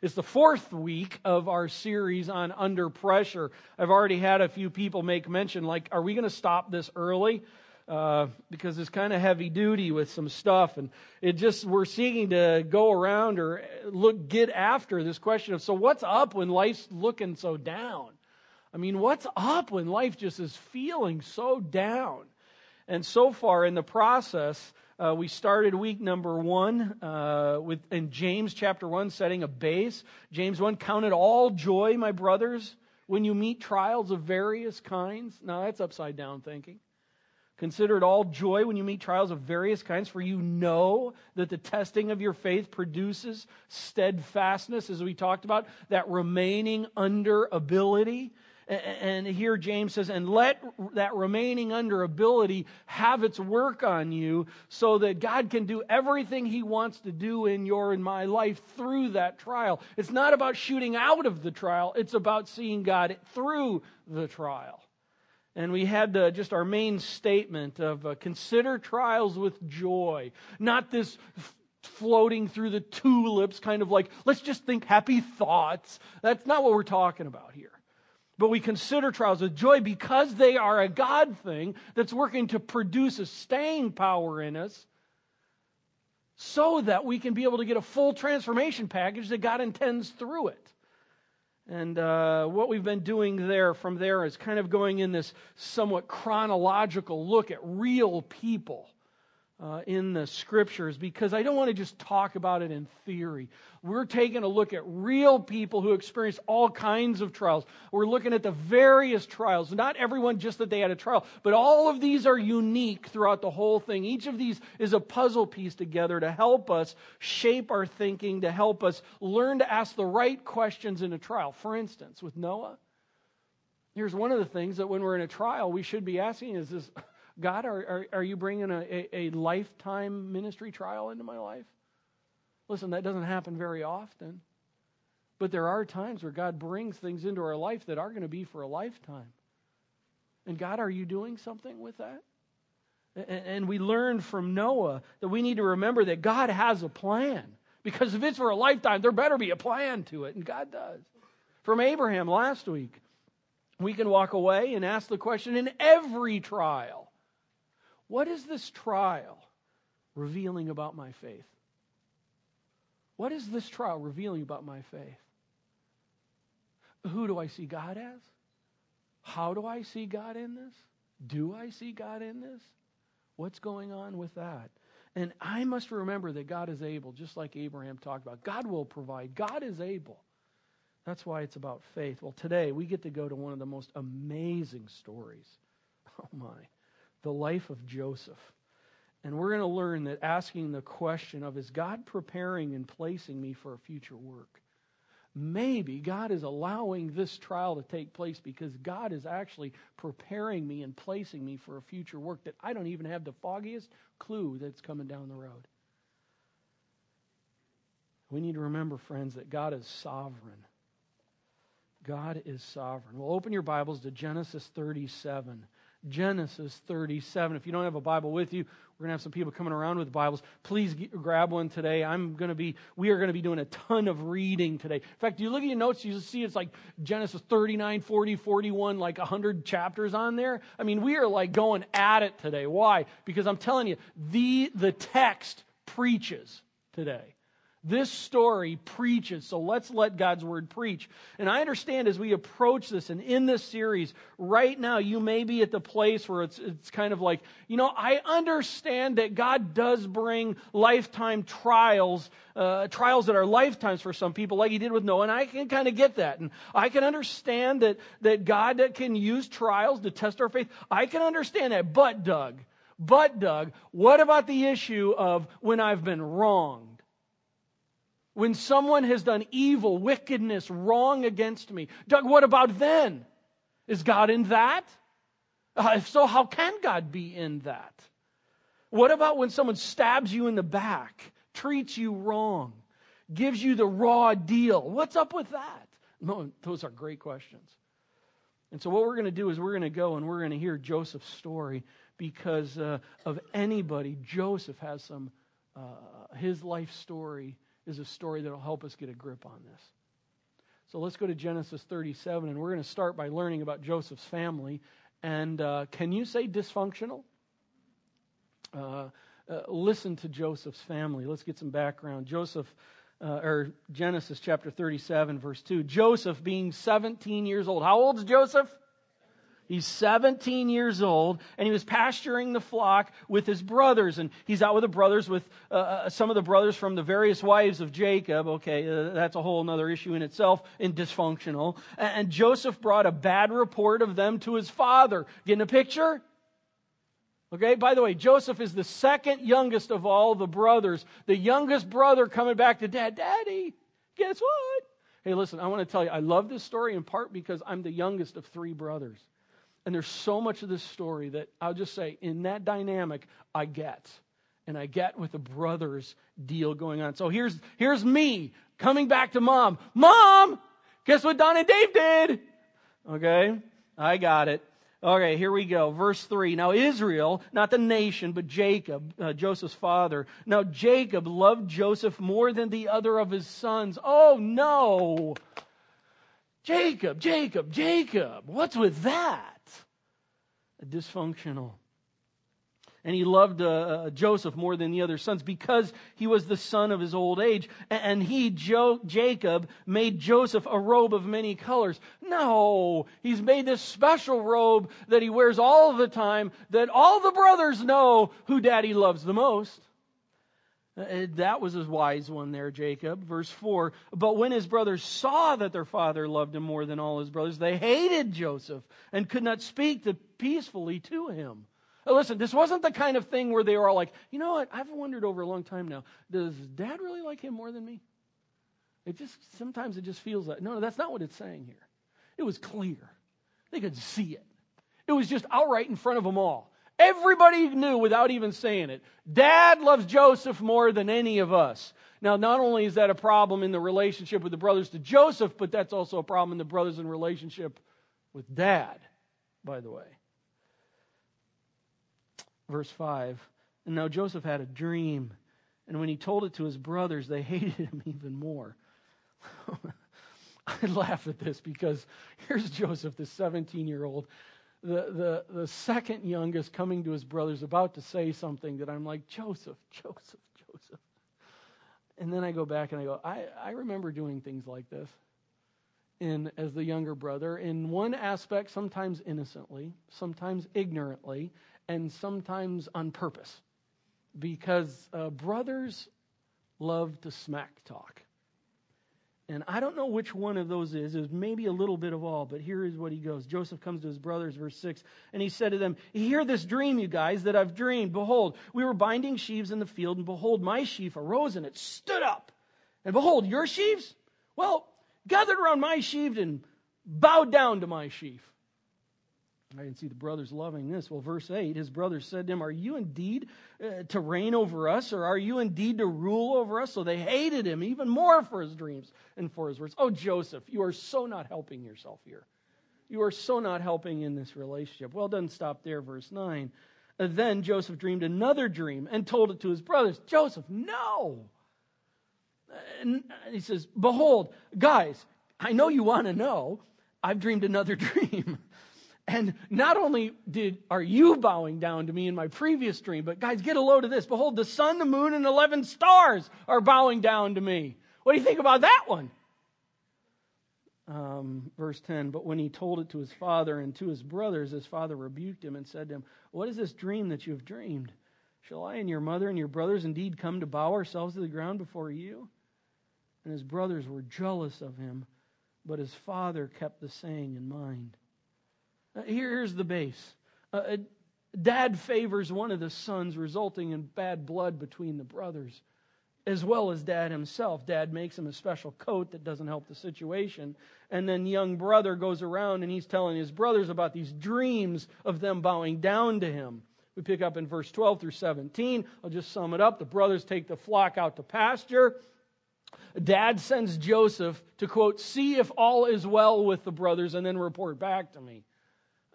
It's the fourth week of our series on under pressure. I've already had a few people make mention, like, are we going to stop this early? Uh, because it's kind of heavy duty with some stuff, and it just we're seeking to go around or look get after this question of so what's up when life's looking so down? I mean, what's up when life just is feeling so down? And so far in the process, uh, we started week number one uh, with in James chapter one, setting a base. James one, count it all joy, my brothers, when you meet trials of various kinds. Now that's upside down thinking. Consider it all joy when you meet trials of various kinds, for you know that the testing of your faith produces steadfastness, as we talked about, that remaining under ability. And here James says, and let that remaining under ability have its work on you so that God can do everything he wants to do in your and my life through that trial. It's not about shooting out of the trial, it's about seeing God through the trial. And we had uh, just our main statement of uh, consider trials with joy, not this floating through the tulips, kind of like, let's just think happy thoughts. That's not what we're talking about here. But we consider trials with joy because they are a God thing that's working to produce a staying power in us so that we can be able to get a full transformation package that God intends through it. And uh, what we've been doing there from there is kind of going in this somewhat chronological look at real people uh, in the scriptures because I don't want to just talk about it in theory. We're taking a look at real people who experienced all kinds of trials. We're looking at the various trials. Not everyone just that they had a trial, but all of these are unique throughout the whole thing. Each of these is a puzzle piece together to help us shape our thinking, to help us learn to ask the right questions in a trial. For instance, with Noah, here's one of the things that when we're in a trial, we should be asking is this God, are, are, are you bringing a, a, a lifetime ministry trial into my life? Listen, that doesn't happen very often. But there are times where God brings things into our life that are going to be for a lifetime. And God, are you doing something with that? And we learned from Noah that we need to remember that God has a plan. Because if it's for a lifetime, there better be a plan to it. And God does. From Abraham last week, we can walk away and ask the question in every trial what is this trial revealing about my faith? What is this trial revealing about my faith? Who do I see God as? How do I see God in this? Do I see God in this? What's going on with that? And I must remember that God is able, just like Abraham talked about. God will provide. God is able. That's why it's about faith. Well, today we get to go to one of the most amazing stories. Oh, my the life of Joseph. And we're going to learn that asking the question of, is God preparing and placing me for a future work? Maybe God is allowing this trial to take place because God is actually preparing me and placing me for a future work that I don't even have the foggiest clue that's coming down the road. We need to remember, friends, that God is sovereign. God is sovereign. Well, open your Bibles to Genesis 37. Genesis 37. If you don't have a Bible with you, we're going to have some people coming around with Bibles. Please get, grab one today. I'm going to be, we are going to be doing a ton of reading today. In fact, you look at your notes, you see it's like Genesis 39, 40, 41, like 100 chapters on there. I mean, we are like going at it today. Why? Because I'm telling you, the, the text preaches today. This story preaches, so let's let God's word preach. And I understand as we approach this and in this series, right now you may be at the place where it's, it's kind of like, you know, I understand that God does bring lifetime trials, uh, trials that are lifetimes for some people, like He did with Noah, and I can kind of get that. And I can understand that, that God can use trials to test our faith. I can understand that. But, Doug, but, Doug, what about the issue of when I've been wrong? When someone has done evil, wickedness, wrong against me. Doug, what about then? Is God in that? Uh, if so, how can God be in that? What about when someone stabs you in the back, treats you wrong, gives you the raw deal? What's up with that? No, those are great questions. And so, what we're going to do is we're going to go and we're going to hear Joseph's story because uh, of anybody, Joseph has some, uh, his life story is a story that will help us get a grip on this. So let's go to Genesis 37, and we're going to start by learning about Joseph's family. And uh, can you say dysfunctional? Uh, uh, listen to Joseph's family. Let's get some background. Joseph, uh, or Genesis chapter 37, verse 2. Joseph being 17 years old. How old is Joseph? He's 17 years old, and he was pasturing the flock with his brothers. And he's out with the brothers, with uh, uh some of the brothers from the various wives of Jacob. Okay, uh, that's a whole other issue in itself, and dysfunctional. And Joseph brought a bad report of them to his father. Getting a picture? Okay, by the way, Joseph is the second youngest of all the brothers. The youngest brother coming back to dad, Daddy, guess what? Hey, listen, I want to tell you, I love this story in part because I'm the youngest of three brothers. And there's so much of this story that I'll just say, in that dynamic, I get. And I get with the brothers deal going on. So here's, here's me coming back to mom. Mom, guess what Don and Dave did? Okay, I got it. Okay, here we go. Verse 3. Now, Israel, not the nation, but Jacob, uh, Joseph's father. Now, Jacob loved Joseph more than the other of his sons. Oh, no. Jacob, Jacob, Jacob. What's with that? Dysfunctional. And he loved uh, uh, Joseph more than the other sons because he was the son of his old age. And he, jo- Jacob, made Joseph a robe of many colors. No, he's made this special robe that he wears all the time that all the brothers know who daddy loves the most. Uh, that was a wise one there, Jacob. Verse 4. But when his brothers saw that their father loved him more than all his brothers, they hated Joseph and could not speak to peacefully to him. Now listen, this wasn't the kind of thing where they were all like, you know what? I've wondered over a long time now, does dad really like him more than me? It just, sometimes it just feels like, no, no, that's not what it's saying here. It was clear. They could see it. It was just outright in front of them all. Everybody knew without even saying it. Dad loves Joseph more than any of us. Now, not only is that a problem in the relationship with the brothers to Joseph, but that's also a problem in the brothers in relationship with dad, by the way. Verse 5 And now Joseph had a dream, and when he told it to his brothers, they hated him even more. I laugh at this because here's Joseph, the 17 year old the, the, the second youngest coming to his brothers about to say something that I'm like, Joseph, Joseph, Joseph. And then I go back and I go, I, I remember doing things like this in as the younger brother in one aspect sometimes innocently sometimes ignorantly and sometimes on purpose because uh, brothers love to smack talk and I don't know which one of those is. It's maybe a little bit of all, but here is what he goes. Joseph comes to his brothers, verse 6, and he said to them, Hear this dream, you guys, that I've dreamed. Behold, we were binding sheaves in the field, and behold, my sheaf arose and it stood up. And behold, your sheaves? Well, gathered around my sheaf and bowed down to my sheaf. I didn't see the brothers loving this. Well, verse 8, his brothers said to him, Are you indeed uh, to reign over us, or are you indeed to rule over us? So they hated him even more for his dreams and for his words. Oh, Joseph, you are so not helping yourself here. You are so not helping in this relationship. Well, doesn't stop there, verse 9. Uh, then Joseph dreamed another dream and told it to his brothers. Joseph, no. And he says, Behold, guys, I know you want to know. I've dreamed another dream. And not only did are you bowing down to me in my previous dream, but guys, get a load of this. Behold, the sun, the moon, and eleven stars are bowing down to me. What do you think about that one? Um, verse 10 But when he told it to his father and to his brothers, his father rebuked him and said to him, What is this dream that you have dreamed? Shall I and your mother and your brothers indeed come to bow ourselves to the ground before you? And his brothers were jealous of him, but his father kept the saying in mind. Uh, here's the base uh, uh, dad favors one of the sons, resulting in bad blood between the brothers, as well as dad himself. Dad makes him a special coat that doesn't help the situation. And then young brother goes around and he's telling his brothers about these dreams of them bowing down to him. We pick up in verse 12 through 17. I'll just sum it up. The brothers take the flock out to pasture. Dad sends Joseph to, quote, see if all is well with the brothers and then report back to me.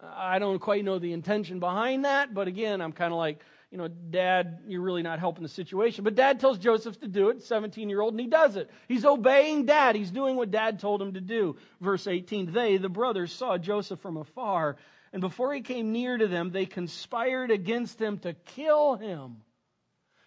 I don't quite know the intention behind that, but again, I'm kind of like, you know, dad, you're really not helping the situation. But dad tells Joseph to do it, 17 year old, and he does it. He's obeying dad. He's doing what dad told him to do. Verse 18 They, the brothers, saw Joseph from afar, and before he came near to them, they conspired against him to kill him.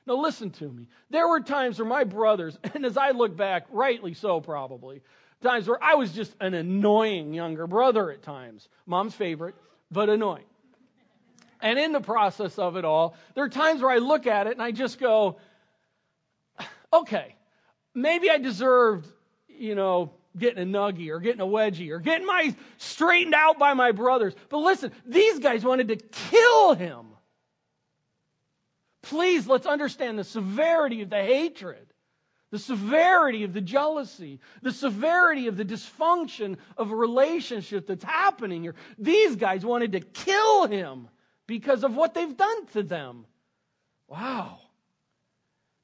Now, listen to me. There were times where my brothers, and as I look back, rightly so probably, times where I was just an annoying younger brother at times. Mom's favorite, but annoying. And in the process of it all, there are times where I look at it and I just go, okay, maybe I deserved, you know, getting a nuggie or getting a wedgie or getting my straightened out by my brothers. But listen, these guys wanted to kill him. Please, let's understand the severity of the hatred, the severity of the jealousy, the severity of the dysfunction of a relationship that's happening here. These guys wanted to kill him because of what they've done to them. Wow.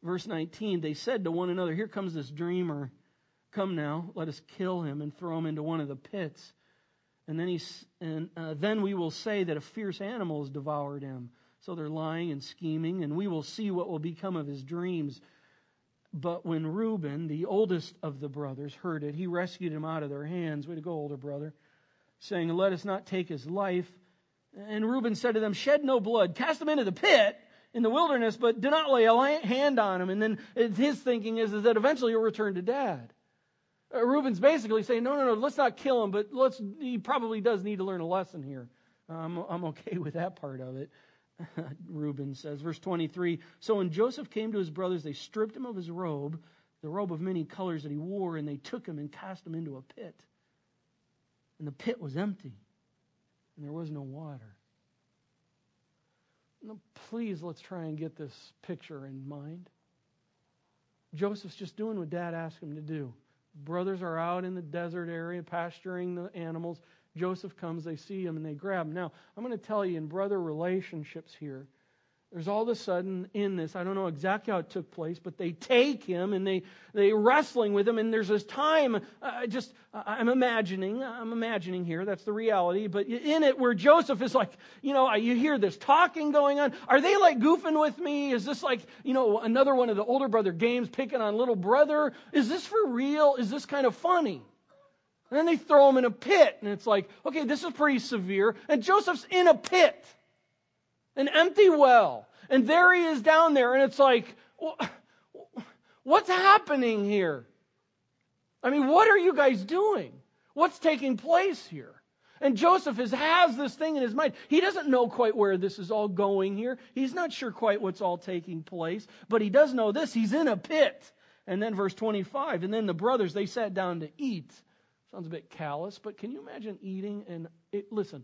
Verse 19, they said to one another, Here comes this dreamer. Come now, let us kill him and throw him into one of the pits. And then, he, and, uh, then we will say that a fierce animal has devoured him. So they're lying and scheming, and we will see what will become of his dreams. But when Reuben, the oldest of the brothers, heard it, he rescued him out of their hands. Way to go, older brother. Saying, Let us not take his life and Reuben said to them, Shed no blood, cast him into the pit in the wilderness, but do not lay a hand on him. And then his thinking is, is that eventually he'll return to dad. Uh, Reuben's basically saying, No, no, no, let's not kill him, but let's, he probably does need to learn a lesson here. I'm, I'm okay with that part of it. Reuben says, verse 23 So when Joseph came to his brothers, they stripped him of his robe, the robe of many colors that he wore, and they took him and cast him into a pit. And the pit was empty and there was no water. Now, please, let's try and get this picture in mind. Joseph's just doing what dad asked him to do. Brothers are out in the desert area pasturing the animals. Joseph comes, they see him, and they grab him. Now, I'm going to tell you in brother relationships here, there's all of a sudden in this, I don't know exactly how it took place, but they take him and they, they wrestling with him. And there's this time, uh, just, I'm imagining, I'm imagining here, that's the reality, but in it where Joseph is like, you know, you hear this talking going on. Are they like goofing with me? Is this like, you know, another one of the older brother games picking on little brother? Is this for real? Is this kind of funny? And then they throw him in a pit and it's like, okay, this is pretty severe. And Joseph's in a pit an empty well. And there he is down there, and it's like, what's happening here? I mean, what are you guys doing? What's taking place here? And Joseph is, has this thing in his mind. He doesn't know quite where this is all going here. He's not sure quite what's all taking place, but he does know this. He's in a pit. And then verse 25, and then the brothers, they sat down to eat. Sounds a bit callous, but can you imagine eating and it, listen,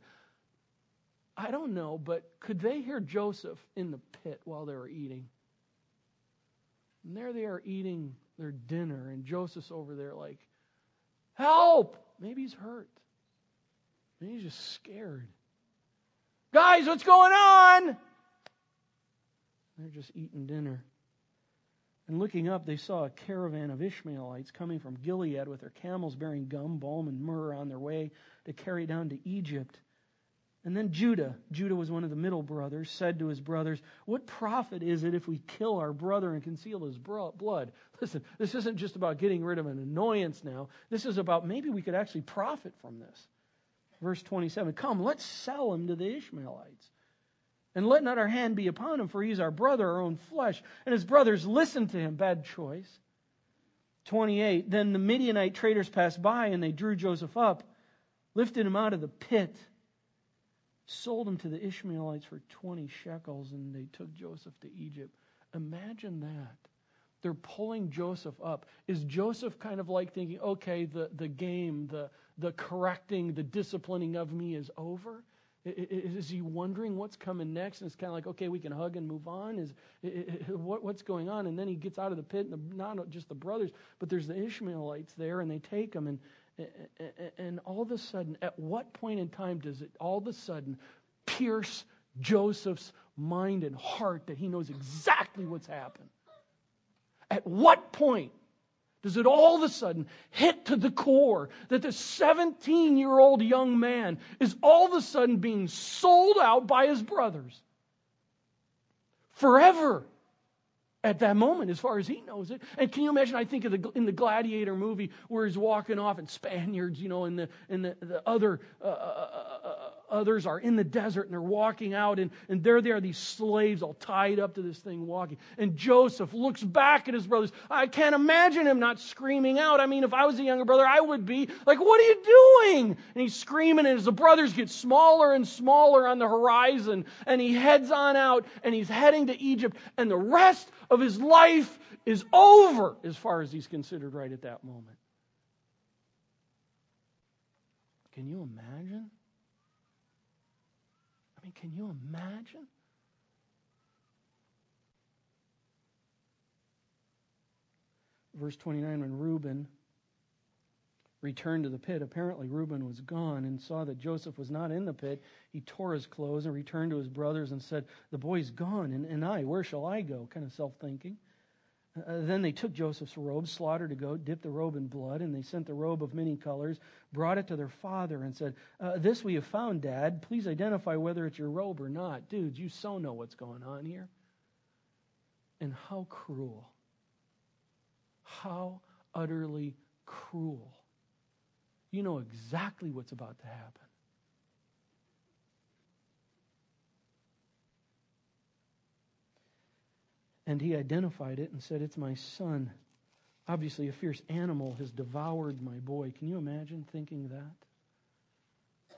I don't know, but could they hear Joseph in the pit while they were eating? And there they are eating their dinner, and Joseph's over there like, Help! Maybe he's hurt. Maybe he's just scared. Guys, what's going on? They're just eating dinner. And looking up, they saw a caravan of Ishmaelites coming from Gilead with their camels bearing gum, balm, and myrrh on their way to carry down to Egypt. And then Judah, Judah was one of the middle brothers, said to his brothers, What profit is it if we kill our brother and conceal his blood? Listen, this isn't just about getting rid of an annoyance now. This is about maybe we could actually profit from this. Verse 27 Come, let's sell him to the Ishmaelites. And let not our hand be upon him, for he's our brother, our own flesh. And his brothers listened to him. Bad choice. 28 Then the Midianite traders passed by, and they drew Joseph up, lifted him out of the pit sold him to the Ishmaelites for 20 shekels, and they took Joseph to Egypt. Imagine that. They're pulling Joseph up. Is Joseph kind of like thinking, okay, the, the game, the, the correcting, the disciplining of me is over? Is he wondering what's coming next? And it's kind of like, okay, we can hug and move on. Is what, what's going on? And then he gets out of the pit, and not just the brothers, but there's the Ishmaelites there, and they take him. And and all of a sudden, at what point in time does it all of a sudden pierce Joseph's mind and heart that he knows exactly what's happened? At what point does it all of a sudden hit to the core that the 17 year old young man is all of a sudden being sold out by his brothers forever at that moment, as far as he knows it. And can you imagine? I think of the in the Gladiator movie where he's walking off, and Spaniards, you know, and the and the, the other uh, uh, uh, uh others are in the desert and they're walking out, and, and there they are, these slaves all tied up to this thing walking. And Joseph looks back at his brothers. I can't imagine him not screaming out. I mean, if I was a younger brother, I would be like, What are you doing? And he's screaming, and as the brothers get smaller and smaller on the horizon, and he heads on out, and he's heading to Egypt, and the rest of his life is over as far as he's considered right at that moment. Can you imagine? Can you imagine? Verse 29 when Reuben returned to the pit, apparently Reuben was gone and saw that Joseph was not in the pit. He tore his clothes and returned to his brothers and said, The boy's gone, and, and I, where shall I go? Kind of self thinking. Uh, then they took Joseph's robe, slaughtered a goat, dipped the robe in blood, and they sent the robe of many colors, brought it to their father, and said, uh, This we have found, Dad. Please identify whether it's your robe or not. Dudes, you so know what's going on here. And how cruel. How utterly cruel. You know exactly what's about to happen. And he identified it and said, It's my son. Obviously, a fierce animal has devoured my boy. Can you imagine thinking that?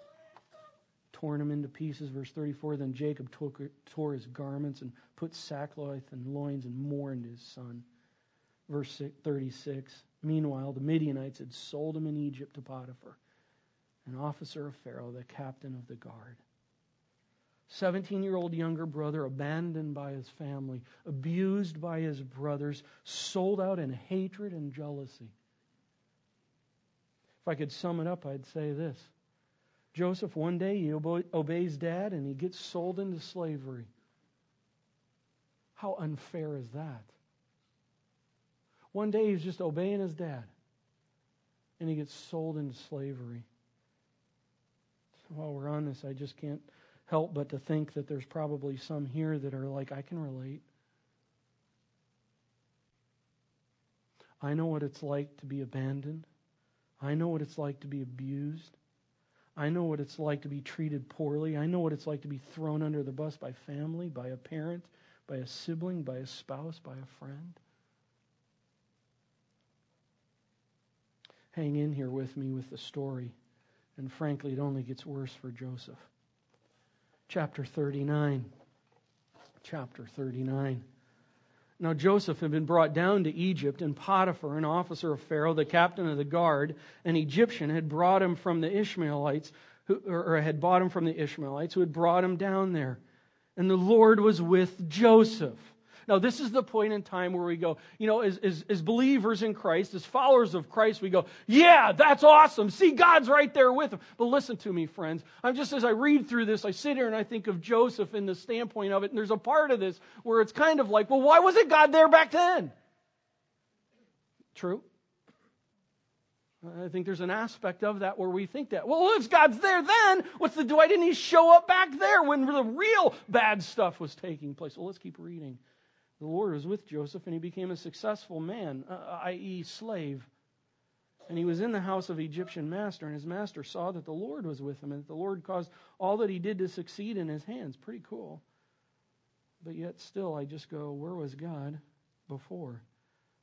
Torn him into pieces. Verse 34 Then Jacob took, tore his garments and put sackcloth and loins and mourned his son. Verse 36 Meanwhile, the Midianites had sold him in Egypt to Potiphar, an officer of Pharaoh, the captain of the guard. 17 year old younger brother, abandoned by his family, abused by his brothers, sold out in hatred and jealousy. If I could sum it up, I'd say this Joseph, one day, he obeys dad and he gets sold into slavery. How unfair is that? One day he's just obeying his dad and he gets sold into slavery. While we're on this, I just can't help but to think that there's probably some here that are like, I can relate. I know what it's like to be abandoned. I know what it's like to be abused. I know what it's like to be treated poorly. I know what it's like to be thrown under the bus by family, by a parent, by a sibling, by a spouse, by a friend. Hang in here with me with the story. And frankly, it only gets worse for Joseph chapter 39. Chapter 39. Now Joseph had been brought down to Egypt, and Potiphar, an officer of Pharaoh, the captain of the guard, an Egyptian, had brought him from the Ishmaelites, who, or had bought him from the Ishmaelites, who had brought him down there. And the Lord was with Joseph now, this is the point in time where we go, you know, as, as, as believers in Christ, as followers of Christ, we go, yeah, that's awesome. See, God's right there with them. But listen to me, friends. I'm just, as I read through this, I sit here and I think of Joseph in the standpoint of it. And there's a part of this where it's kind of like, well, why wasn't God there back then? True. I think there's an aspect of that where we think that, well, if God's there then, what's the, why didn't he show up back there when the real bad stuff was taking place? Well, let's keep reading. The Lord was with Joseph, and he became a successful man, uh, uh i.e., slave. And he was in the house of Egyptian master, and his master saw that the Lord was with him, and that the Lord caused all that he did to succeed in his hands. Pretty cool. But yet, still, I just go, where was God before?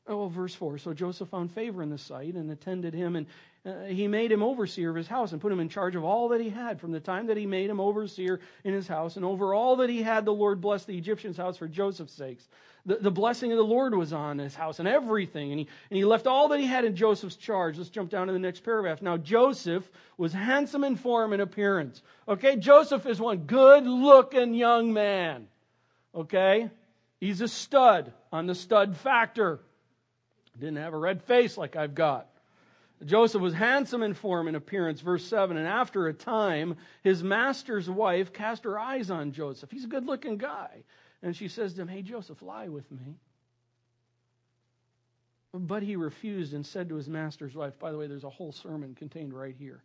Oh, well, verse 4. So Joseph found favor in the sight and attended him, and uh, he made him overseer of his house and put him in charge of all that he had. From the time that he made him overseer in his house, and over all that he had, the Lord blessed the Egyptian's house for Joseph's sakes. The, the blessing of the Lord was on his house and everything, and he, and he left all that he had in Joseph's charge. Let's jump down to the next paragraph. Now, Joseph was handsome in form and appearance. Okay, Joseph is one good looking young man. Okay, he's a stud on the stud factor. Didn't have a red face like I've got. Joseph was handsome in form and appearance, verse 7. And after a time, his master's wife cast her eyes on Joseph. He's a good looking guy. And she says to him, Hey, Joseph, lie with me. But he refused and said to his master's wife, By the way, there's a whole sermon contained right here.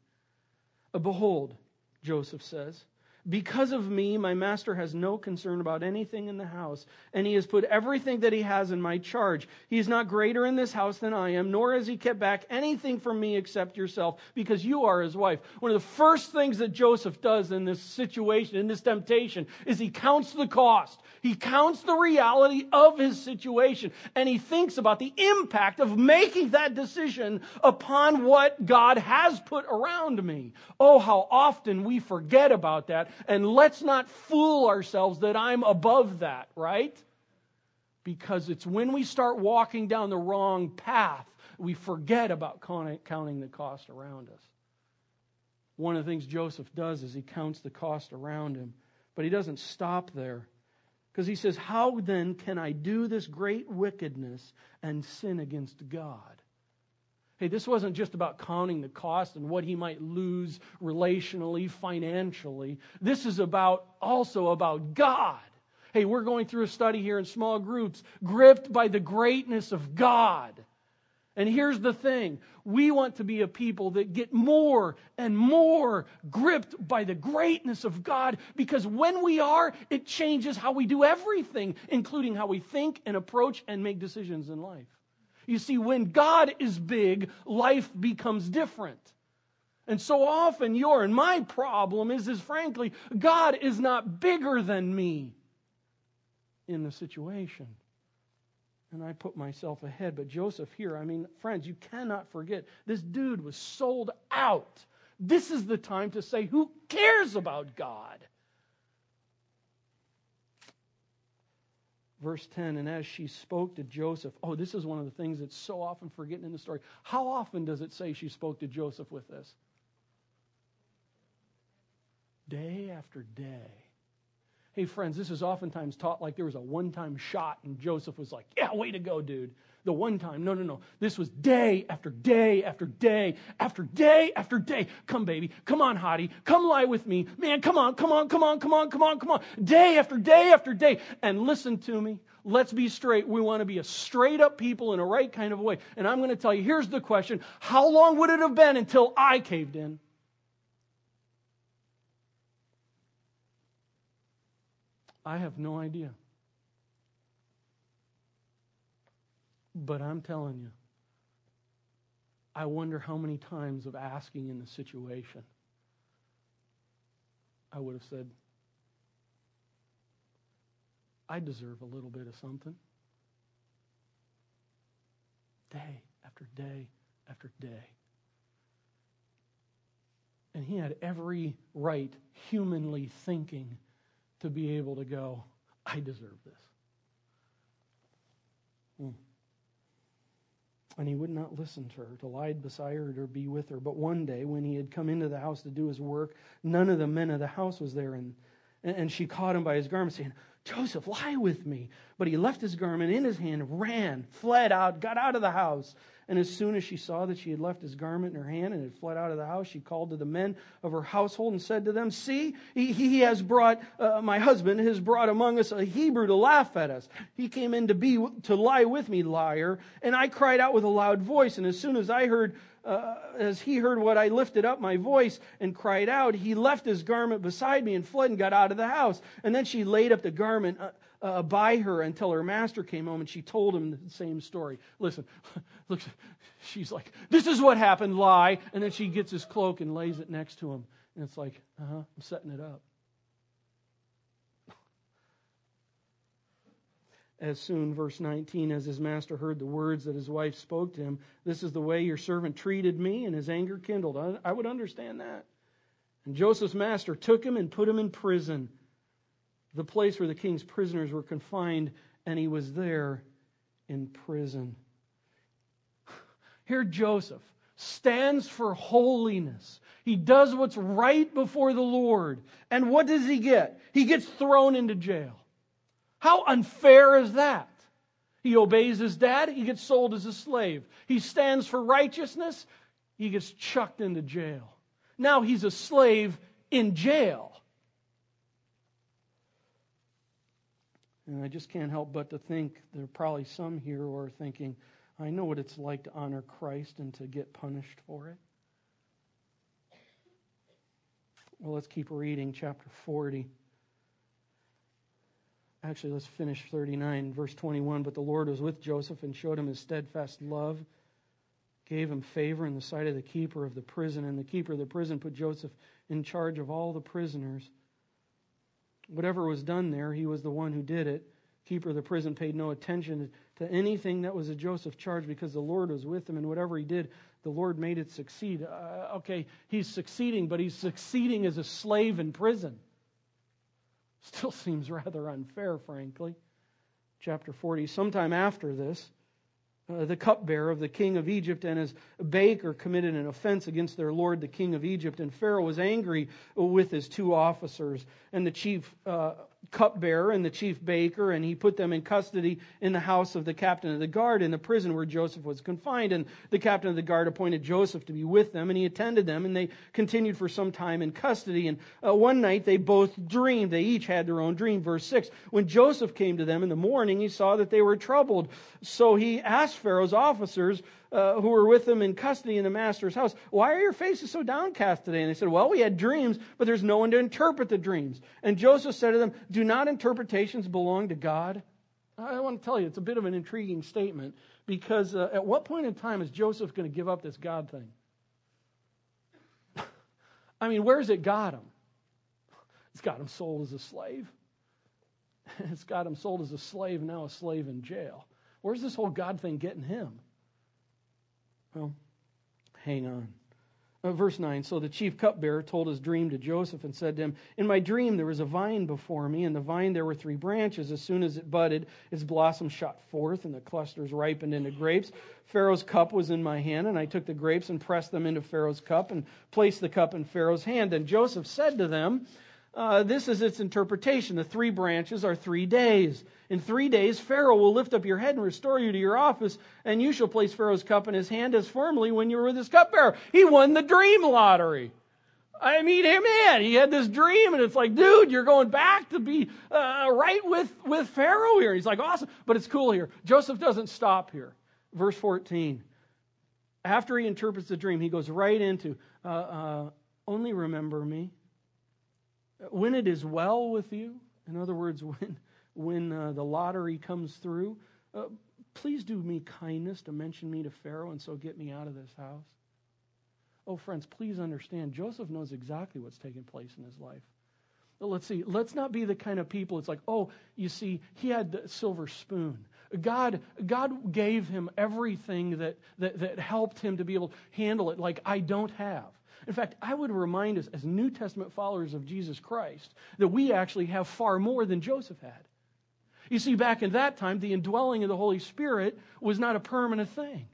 Behold, Joseph says, Because of me, my master has no concern about anything in the house, and he has put everything that he has in my charge. He is not greater in this house than I am, nor has he kept back anything from me except yourself, because you are his wife. One of the first things that Joseph does in this situation, in this temptation, is he counts the cost. He counts the reality of his situation, and he thinks about the impact of making that decision upon what God has put around me. Oh, how often we forget about that and let's not fool ourselves that I'm above that, right? Because it's when we start walking down the wrong path, we forget about counting the cost around us. One of the things Joseph does is he counts the cost around him, but he doesn't stop there. Because he says, How then can I do this great wickedness and sin against God? Hey, this wasn't just about counting the cost and what he might lose relationally, financially. This is about also about God. Hey, we're going through a study here in small groups, gripped by the greatness of God. And here's the thing we want to be a people that get more and more gripped by the greatness of God because when we are, it changes how we do everything, including how we think and approach and make decisions in life. You see, when God is big, life becomes different. And so often your and my problem is, is frankly, God is not bigger than me in the situation. And I put myself ahead. But Joseph here, I mean, friends, you cannot forget this dude was sold out. This is the time to say, who cares about God? Verse 10 and as she spoke to joseph oh this is one of the things that's so often forgotten in the story. How often does it say she spoke to joseph with this? Day after day hey friends this is oftentimes taught like there was a one-time shot and joseph was like yeah way to go dude the one time. No, no, no. This was day after day after day after day after day. Come, baby. Come on, hottie. Come lie with me. Man, come on, come on, come on, come on, come on, come on. Day after day after day. And listen to me. Let's be straight. We want to be a straight up people in a right kind of way. And I'm going to tell you here's the question How long would it have been until I caved in? I have no idea. But I'm telling you, I wonder how many times of asking in the situation I would have said, I deserve a little bit of something. Day after day after day. And he had every right, humanly thinking, to be able to go, I deserve this. Hmm. And he would not listen to her, to lie beside her, or be with her. But one day, when he had come into the house to do his work, none of the men of the house was there. And, and she caught him by his garment, saying, Joseph, lie with me. But he left his garment in his hand, ran, fled out, got out of the house. And as soon as she saw that she had left his garment in her hand and had fled out of the house, she called to the men of her household and said to them, See, he, he has brought, uh, my husband has brought among us a Hebrew to laugh at us. He came in to be, to lie with me, liar. And I cried out with a loud voice. And as soon as I heard, uh, as he heard what I lifted up my voice and cried out, he left his garment beside me and fled and got out of the house. And then she laid up the garment uh, uh, by her until her master came home and she told him the same story. Listen, look, she's like, This is what happened, lie. And then she gets his cloak and lays it next to him. And it's like, Uh huh, I'm setting it up. As soon, verse 19, as his master heard the words that his wife spoke to him, This is the way your servant treated me, and his anger kindled. I would understand that. And Joseph's master took him and put him in prison the place where the king's prisoners were confined, and he was there in prison. Here, Joseph stands for holiness. He does what's right before the Lord. And what does he get? He gets thrown into jail. How unfair is that? He obeys his dad, he gets sold as a slave. He stands for righteousness, he gets chucked into jail. Now he's a slave in jail. And I just can't help but to think there are probably some here who are thinking, I know what it's like to honor Christ and to get punished for it. Well, let's keep reading chapter 40. Actually, let's finish 39, verse 21. But the Lord was with Joseph and showed him his steadfast love, gave him favor in the sight of the keeper of the prison. And the keeper of the prison put Joseph in charge of all the prisoners. Whatever was done there, he was the one who did it. Keeper of the prison paid no attention to anything that was a Joseph charge because the Lord was with him, and whatever he did, the Lord made it succeed. Uh, okay, he's succeeding, but he's succeeding as a slave in prison. Still seems rather unfair, frankly. Chapter 40. Sometime after this, uh, the cupbearer of the king of Egypt and his baker committed an offense against their lord, the king of Egypt. And Pharaoh was angry with his two officers. And the chief uh, cupbearer and the chief baker, and he put them in custody in the house of the captain of the guard in the prison where Joseph was confined. And the captain of the guard appointed Joseph to be with them, and he attended them, and they continued for some time in custody. And uh, one night they both dreamed. They each had their own dream. Verse 6 When Joseph came to them in the morning, he saw that they were troubled. So he asked Pharaoh's officers, uh, who were with them in custody in the master's house, Why are your faces so downcast today? And they said, Well, we had dreams, but there's no one to interpret the dreams. And Joseph said to them, Do not interpretations belong to God? I want to tell you, it's a bit of an intriguing statement because uh, at what point in time is Joseph going to give up this God thing? I mean, where's it got him? It's got him sold as a slave. It's got him sold as a slave, now a slave in jail. Where's this whole God thing getting him? Well, hang on. Uh, verse 9 So the chief cupbearer told his dream to Joseph and said to him, In my dream there was a vine before me, and the vine there were three branches. As soon as it budded, its blossoms shot forth, and the clusters ripened into grapes. Pharaoh's cup was in my hand, and I took the grapes and pressed them into Pharaoh's cup and placed the cup in Pharaoh's hand. And Joseph said to them, uh, this is its interpretation. The three branches are three days. In three days, Pharaoh will lift up your head and restore you to your office, and you shall place Pharaoh's cup in his hand as formerly when you were with his cupbearer. He won the dream lottery. I mean, hey man, he had this dream, and it's like, dude, you're going back to be uh, right with, with Pharaoh here. He's like, awesome. But it's cool here. Joseph doesn't stop here. Verse 14. After he interprets the dream, he goes right into, uh, uh only remember me when it is well with you, in other words, when, when uh, the lottery comes through, uh, please do me kindness to mention me to Pharaoh and so get me out of this house. Oh, friends, please understand, Joseph knows exactly what's taking place in his life. Let's see, let's not be the kind of people, it's like, oh, you see, he had the silver spoon. God, God gave him everything that, that, that helped him to be able to handle it like I don't have. In fact, I would remind us as New Testament followers of Jesus Christ that we actually have far more than Joseph had. You see, back in that time, the indwelling of the Holy Spirit was not a permanent thing.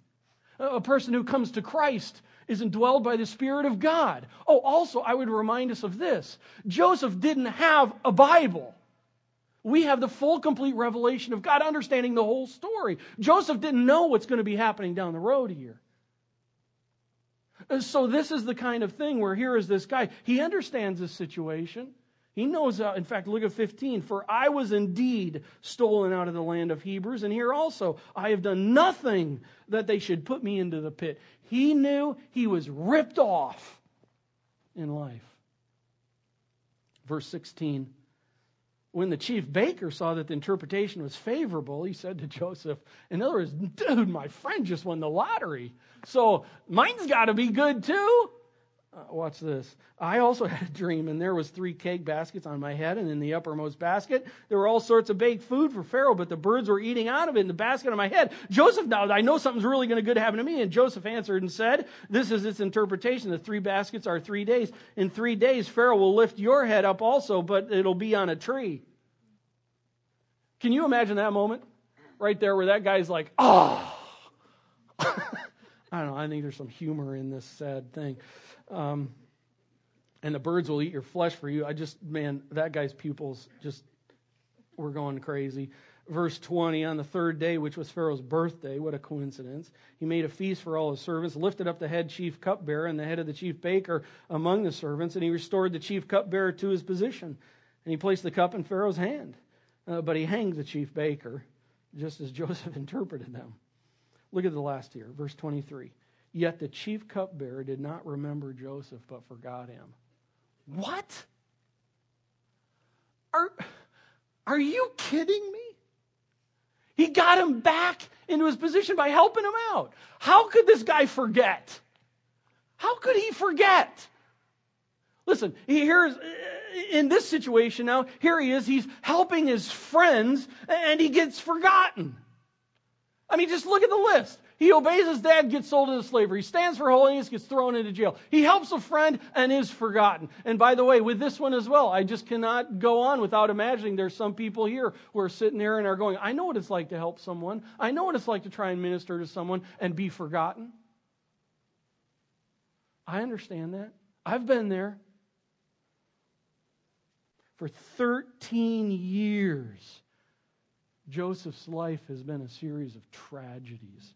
A person who comes to Christ is indwelled by the Spirit of God. Oh, also, I would remind us of this Joseph didn't have a Bible. We have the full, complete revelation of God, understanding the whole story. Joseph didn't know what's going to be happening down the road here. So this is the kind of thing where here is this guy. He understands this situation. He knows, uh, in fact, look at 15. For I was indeed stolen out of the land of Hebrews, and here also I have done nothing that they should put me into the pit. He knew he was ripped off in life. Verse 16 when the chief baker saw that the interpretation was favorable, he said to Joseph, in other words, dude, my friend just won the lottery. So mine's got to be good too. Uh, watch this. I also had a dream, and there was three cake baskets on my head, and in the uppermost basket there were all sorts of baked food for Pharaoh, but the birds were eating out of it in the basket on my head. Joseph, now I know something's really going to good happen to me. And Joseph answered and said, "This is its interpretation. The three baskets are three days. In three days, Pharaoh will lift your head up also, but it'll be on a tree." Can you imagine that moment right there where that guy's like, "Oh." I don't know. I think there's some humor in this sad thing. Um, and the birds will eat your flesh for you. I just, man, that guy's pupils just were going crazy. Verse 20 On the third day, which was Pharaoh's birthday, what a coincidence, he made a feast for all his servants, lifted up the head chief cupbearer and the head of the chief baker among the servants, and he restored the chief cupbearer to his position. And he placed the cup in Pharaoh's hand. Uh, but he hanged the chief baker, just as Joseph interpreted them. Look at the last here, verse 23. Yet the chief cupbearer did not remember Joseph, but forgot him. What? Are, are you kidding me? He got him back into his position by helping him out. How could this guy forget? How could he forget? Listen, here's in this situation now, here he is, he's helping his friends, and he gets forgotten. I mean, just look at the list. He obeys his dad, gets sold into slavery. He stands for holiness, gets thrown into jail. He helps a friend and is forgotten. And by the way, with this one as well, I just cannot go on without imagining there's some people here who are sitting there and are going, I know what it's like to help someone. I know what it's like to try and minister to someone and be forgotten. I understand that. I've been there. For 13 years, Joseph's life has been a series of tragedies.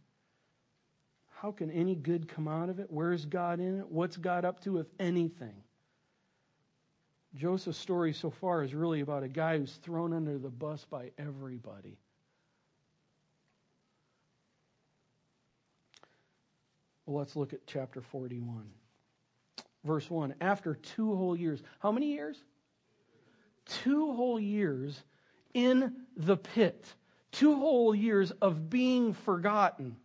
How can any good come out of it? Where's God in it? What's God up to, if anything? Joseph's story so far is really about a guy who's thrown under the bus by everybody. Well, let's look at chapter 41. Verse 1. After two whole years, how many years? Two whole years in the pit, two whole years of being forgotten.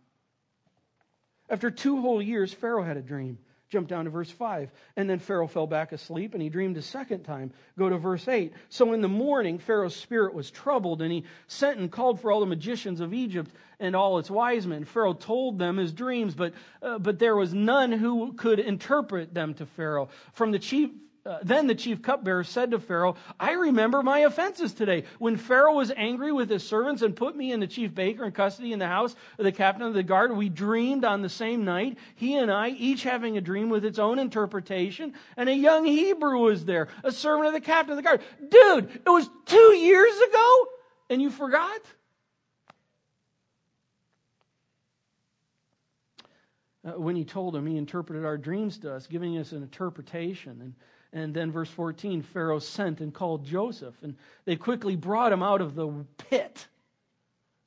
After two whole years, Pharaoh had a dream. Jump down to verse 5. And then Pharaoh fell back asleep and he dreamed a second time. Go to verse 8. So in the morning, Pharaoh's spirit was troubled and he sent and called for all the magicians of Egypt and all its wise men. Pharaoh told them his dreams, but, uh, but there was none who could interpret them to Pharaoh. From the chief uh, then the chief cupbearer said to Pharaoh, I remember my offenses today. When Pharaoh was angry with his servants and put me and the chief baker in custody in the house of the captain of the guard, we dreamed on the same night, he and I, each having a dream with its own interpretation, and a young Hebrew was there, a servant of the captain of the guard. Dude, it was two years ago, and you forgot? Uh, when he told him, he interpreted our dreams to us, giving us an interpretation. And and then, verse 14 Pharaoh sent and called Joseph, and they quickly brought him out of the pit.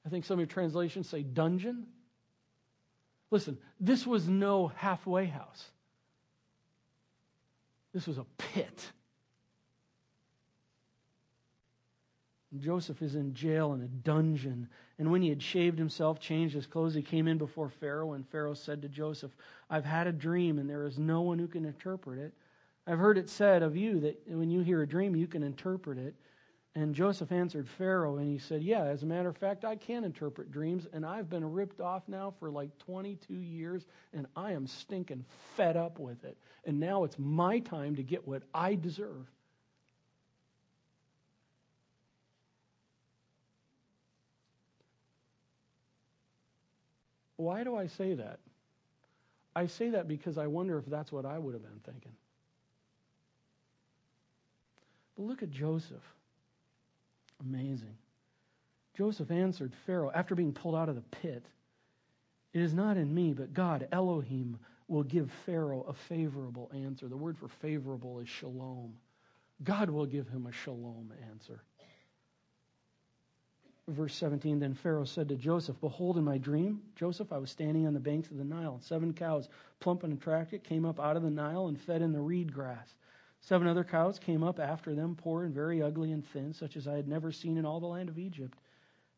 I think some of your translations say dungeon. Listen, this was no halfway house, this was a pit. Joseph is in jail in a dungeon. And when he had shaved himself, changed his clothes, he came in before Pharaoh. And Pharaoh said to Joseph, I've had a dream, and there is no one who can interpret it. I've heard it said of you that when you hear a dream, you can interpret it. And Joseph answered Pharaoh, and he said, Yeah, as a matter of fact, I can interpret dreams, and I've been ripped off now for like 22 years, and I am stinking fed up with it. And now it's my time to get what I deserve. Why do I say that? I say that because I wonder if that's what I would have been thinking. But look at Joseph. Amazing. Joseph answered Pharaoh after being pulled out of the pit It is not in me, but God, Elohim, will give Pharaoh a favorable answer. The word for favorable is shalom. God will give him a shalom answer. Verse 17 Then Pharaoh said to Joseph, Behold, in my dream, Joseph, I was standing on the banks of the Nile. Seven cows, plump and attractive, came up out of the Nile and fed in the reed grass. Seven other cows came up after them, poor and very ugly and thin, such as I had never seen in all the land of Egypt.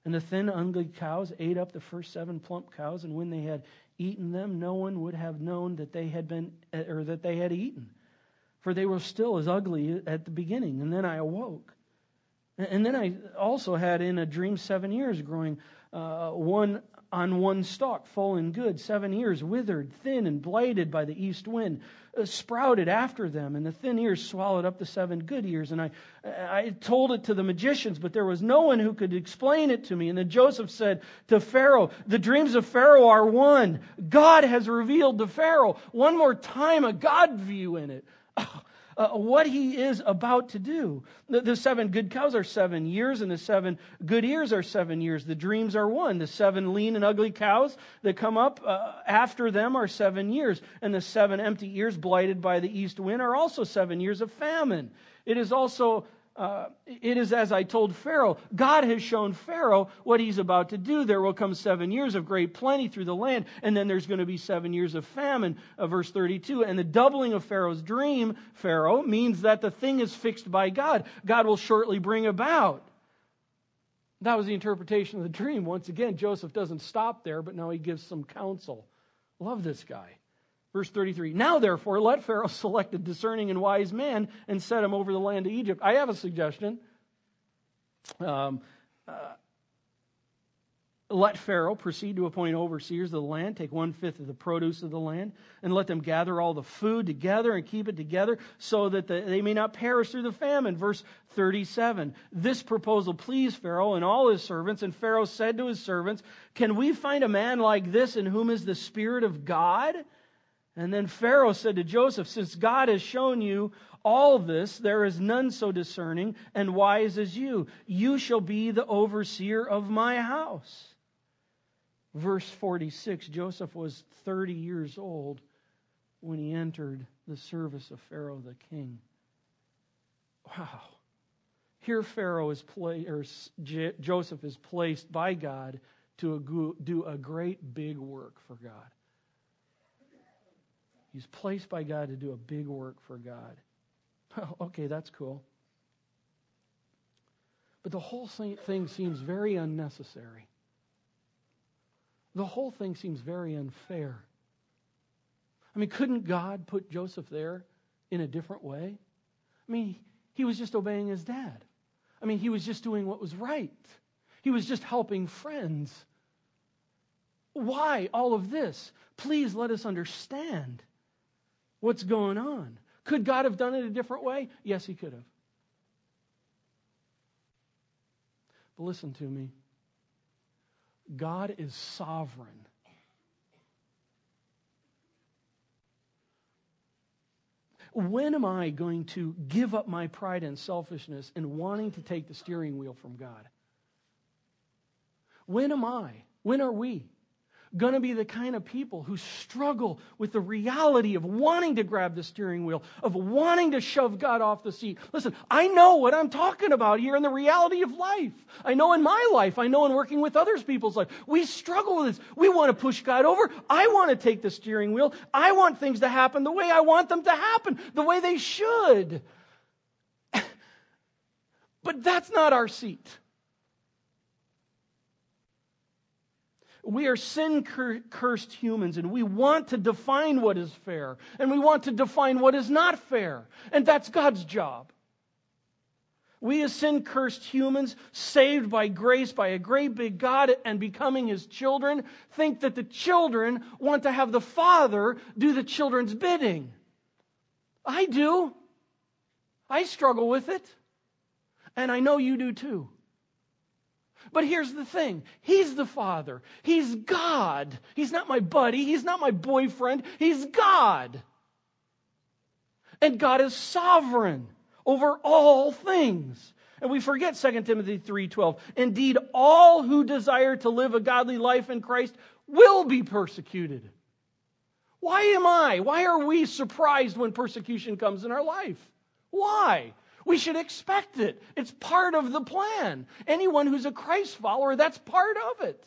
And the thin, ugly cows ate up the first seven plump cows, and when they had eaten them, no one would have known that they had been or that they had eaten, for they were still as ugly at the beginning. And then I awoke, and then I also had in a dream seven years growing, uh, one on one stalk, full and good, seven ears withered, thin and blighted by the east wind, uh, sprouted after them, and the thin ears swallowed up the seven good ears. And I, I told it to the magicians, but there was no one who could explain it to me. And then Joseph said to Pharaoh, The dreams of Pharaoh are one. God has revealed to Pharaoh one more time a God view in it. Oh, uh, what he is about to do. The, the, seven good cows are seven years, and the seven good ears are seven years. The dreams are one. The seven lean and ugly cows that come up uh, after them are seven years, and the seven empty ears blighted by the east wind are also seven years of famine. It is also uh, it is as I told Pharaoh. God has shown Pharaoh what he's about to do. There will come seven years of great plenty through the land, and then there's going to be seven years of famine, uh, verse 32. And the doubling of Pharaoh's dream, Pharaoh, means that the thing is fixed by God. God will shortly bring about. That was the interpretation of the dream. Once again, Joseph doesn't stop there, but now he gives some counsel. Love this guy. Verse 33 Now, therefore, let Pharaoh select a discerning and wise man and set him over the land of Egypt. I have a suggestion. Um, uh, let Pharaoh proceed to appoint overseers of the land, take one fifth of the produce of the land, and let them gather all the food together and keep it together so that the, they may not perish through the famine. Verse 37. This proposal pleased Pharaoh and all his servants, and Pharaoh said to his servants, Can we find a man like this in whom is the Spirit of God? And then Pharaoh said to Joseph, Since God has shown you all this, there is none so discerning and wise as you. You shall be the overseer of my house. Verse 46 Joseph was 30 years old when he entered the service of Pharaoh the king. Wow. Here, Pharaoh is pla- or Joseph is placed by God to do a great big work for God. He's placed by God to do a big work for God. Oh, okay, that's cool. But the whole thing seems very unnecessary. The whole thing seems very unfair. I mean, couldn't God put Joseph there in a different way? I mean, he was just obeying his dad. I mean, he was just doing what was right. He was just helping friends. Why all of this? Please let us understand what's going on. Could God have done it a different way? Yes, He could have. But listen to me God is sovereign. When am I going to give up my pride and selfishness and wanting to take the steering wheel from God? When am I? When are we going to be the kind of people who struggle with the reality of wanting to grab the steering wheel, of wanting to shove God off the seat. Listen, I know what I'm talking about here in the reality of life. I know in my life, I know in working with others people's life. We struggle with this. We want to push God over. I want to take the steering wheel. I want things to happen the way I want them to happen, the way they should. but that's not our seat. We are sin cursed humans and we want to define what is fair and we want to define what is not fair. And that's God's job. We, as sin cursed humans, saved by grace by a great big God and becoming his children, think that the children want to have the Father do the children's bidding. I do. I struggle with it. And I know you do too. But here's the thing He's the Father, He's God. He's not my buddy, He's not my boyfriend, He's God. And God is sovereign over all things. And we forget 2 Timothy 3:12. Indeed, all who desire to live a godly life in Christ will be persecuted. Why am I? Why are we surprised when persecution comes in our life? Why? We should expect it. It's part of the plan. Anyone who's a Christ follower, that's part of it.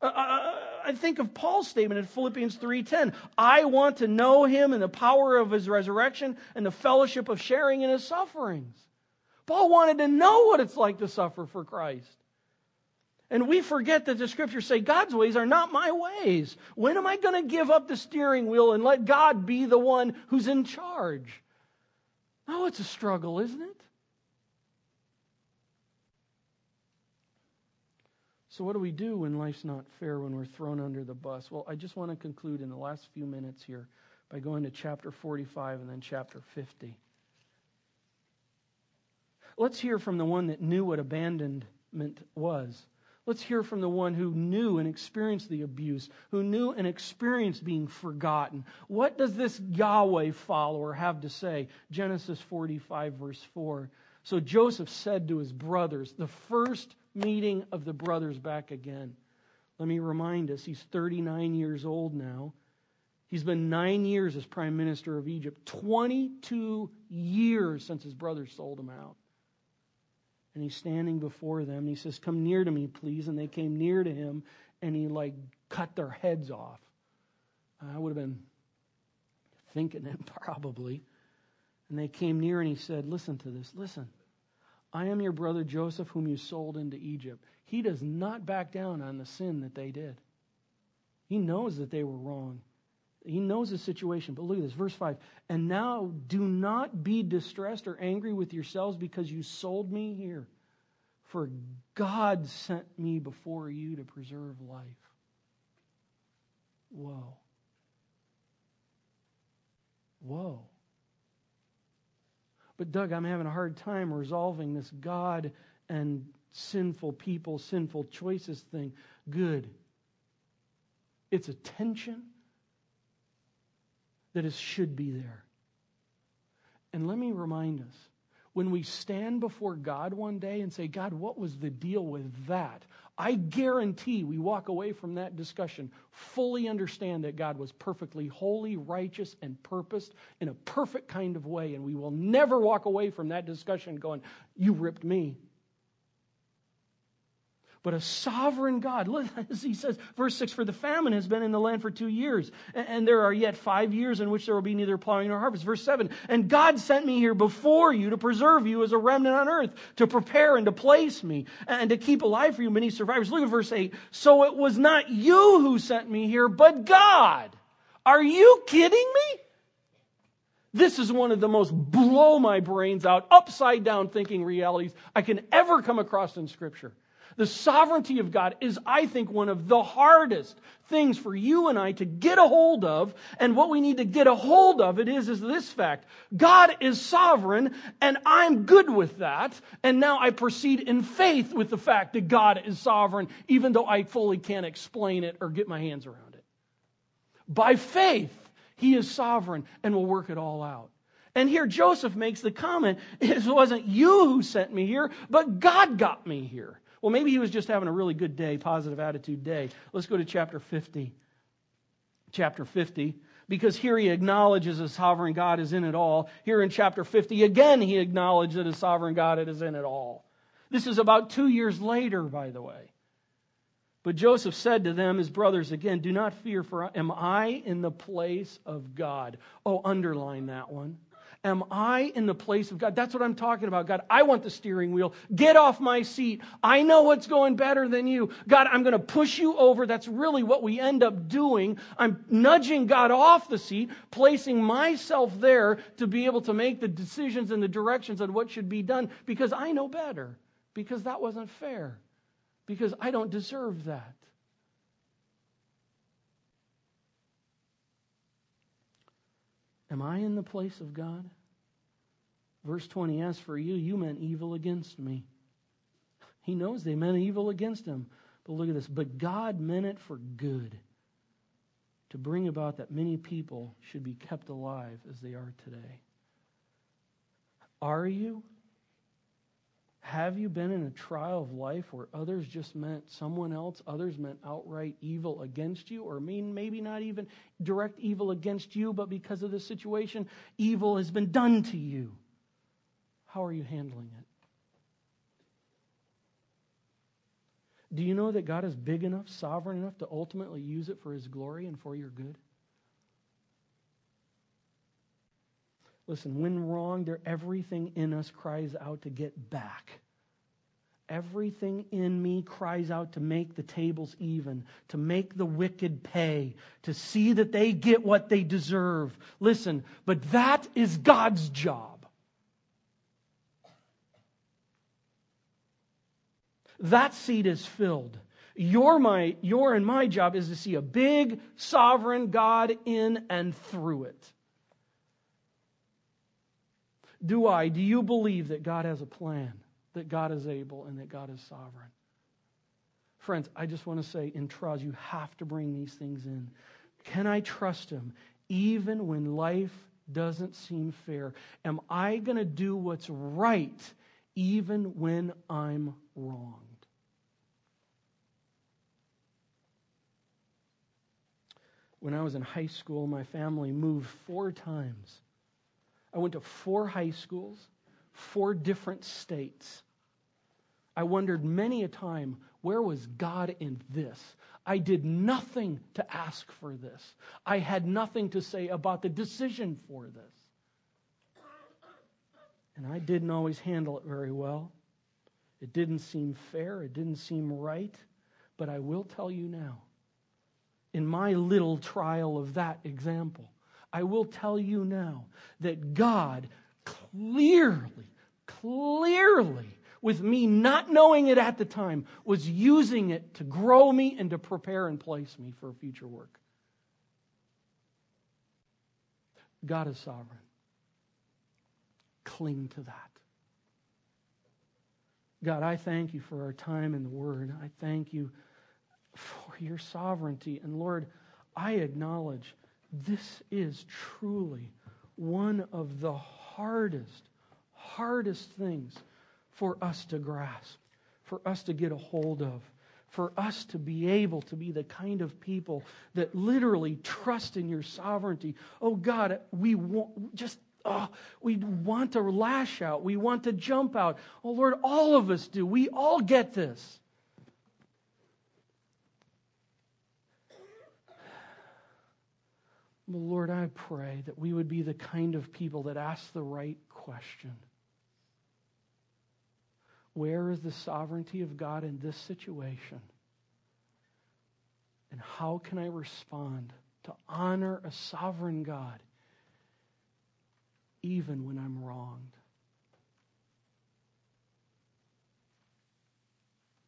Uh, uh, uh I think of Paul's statement in Philippians 3:10. I want to know him and the power of his resurrection and the fellowship of sharing in his sufferings. Paul wanted to know what it's like to suffer for Christ. And we forget that the scriptures say God's ways are not my ways. When am I going to give up the steering wheel and let God be the one who's in charge? Oh, it's a struggle, isn't it? So, what do we do when life's not fair, when we're thrown under the bus? Well, I just want to conclude in the last few minutes here by going to chapter 45 and then chapter 50. Let's hear from the one that knew what abandonment was. Let's hear from the one who knew and experienced the abuse, who knew and experienced being forgotten. What does this Yahweh follower have to say? Genesis 45, verse 4. So Joseph said to his brothers, the first meeting of the brothers back again. Let me remind us, he's 39 years old now. He's been nine years as prime minister of Egypt, 22 years since his brothers sold him out. And he's standing before them and he says, Come near to me, please. And they came near to him and he like cut their heads off. I would have been thinking it probably. And they came near and he said, Listen to this, listen. I am your brother Joseph, whom you sold into Egypt. He does not back down on the sin that they did. He knows that they were wrong. He knows the situation. But look at this, verse 5. And now do not be distressed or angry with yourselves because you sold me here. For God sent me before you to preserve life. Whoa. Whoa. But, Doug, I'm having a hard time resolving this God and sinful people, sinful choices thing. Good. It's a tension that is, should be there. And let me remind us when we stand before God one day and say, God, what was the deal with that? I guarantee we walk away from that discussion fully understand that God was perfectly holy, righteous, and purposed in a perfect kind of way. And we will never walk away from that discussion going, You ripped me but a sovereign God. Look, as he says, verse 6 For the famine has been in the land for two years, and there are yet five years in which there will be neither plowing nor harvest. Verse 7 And God sent me here before you to preserve you as a remnant on earth, to prepare and to place me, and to keep alive for you many survivors. Look at verse 8 So it was not you who sent me here, but God. Are you kidding me? This is one of the most blow my brains out, upside down thinking realities I can ever come across in Scripture. The sovereignty of God is, I think, one of the hardest things for you and I to get a hold of. And what we need to get a hold of it is, is this fact. God is sovereign and I'm good with that. And now I proceed in faith with the fact that God is sovereign, even though I fully can't explain it or get my hands around it. By faith, he is sovereign and will work it all out. And here Joseph makes the comment, it wasn't you who sent me here, but God got me here. Well, maybe he was just having a really good day, positive attitude day. Let's go to chapter 50. Chapter 50 because here he acknowledges his sovereign God is in it all. Here in chapter 50, again, he acknowledged that his sovereign God is in it all. This is about two years later, by the way. But Joseph said to them, his brothers, again, Do not fear, for am I in the place of God? Oh, underline that one. Am I in the place of God? That's what I'm talking about. God, I want the steering wheel. Get off my seat. I know what's going better than you. God, I'm going to push you over. That's really what we end up doing. I'm nudging God off the seat, placing myself there to be able to make the decisions and the directions on what should be done because I know better, because that wasn't fair, because I don't deserve that. Am I in the place of God? Verse 20 As for you, you meant evil against me. He knows they meant evil against him. But look at this. But God meant it for good to bring about that many people should be kept alive as they are today. Are you? Have you been in a trial of life where others just meant someone else, others meant outright evil against you, or mean maybe not even direct evil against you, but because of the situation, evil has been done to you? How are you handling it? Do you know that God is big enough, sovereign enough to ultimately use it for His glory and for your good? Listen, when wrong, there everything in us cries out to get back. Everything in me cries out to make the tables even, to make the wicked pay, to see that they get what they deserve. Listen, but that is God's job. That seat is filled. Your, my, your and my job is to see a big, sovereign God in and through it. Do I, do you believe that God has a plan, that God is able, and that God is sovereign? Friends, I just want to say in trials, you have to bring these things in. Can I trust Him even when life doesn't seem fair? Am I going to do what's right even when I'm wronged? When I was in high school, my family moved four times. I went to four high schools, four different states. I wondered many a time, where was God in this? I did nothing to ask for this. I had nothing to say about the decision for this. And I didn't always handle it very well. It didn't seem fair. It didn't seem right. But I will tell you now, in my little trial of that example, I will tell you now that God clearly, clearly, with me not knowing it at the time, was using it to grow me and to prepare and place me for future work. God is sovereign. Cling to that. God, I thank you for our time in the Word. I thank you for your sovereignty. And Lord, I acknowledge this is truly one of the hardest, hardest things for us to grasp, for us to get a hold of, for us to be able to be the kind of people that literally trust in your sovereignty. Oh God, we want, just oh, we want to lash out. We want to jump out. Oh Lord, all of us do. We all get this. Lord, I pray that we would be the kind of people that ask the right question. Where is the sovereignty of God in this situation? And how can I respond to honor a sovereign God even when I'm wronged?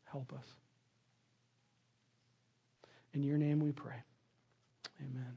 Help us. In your name we pray. Amen.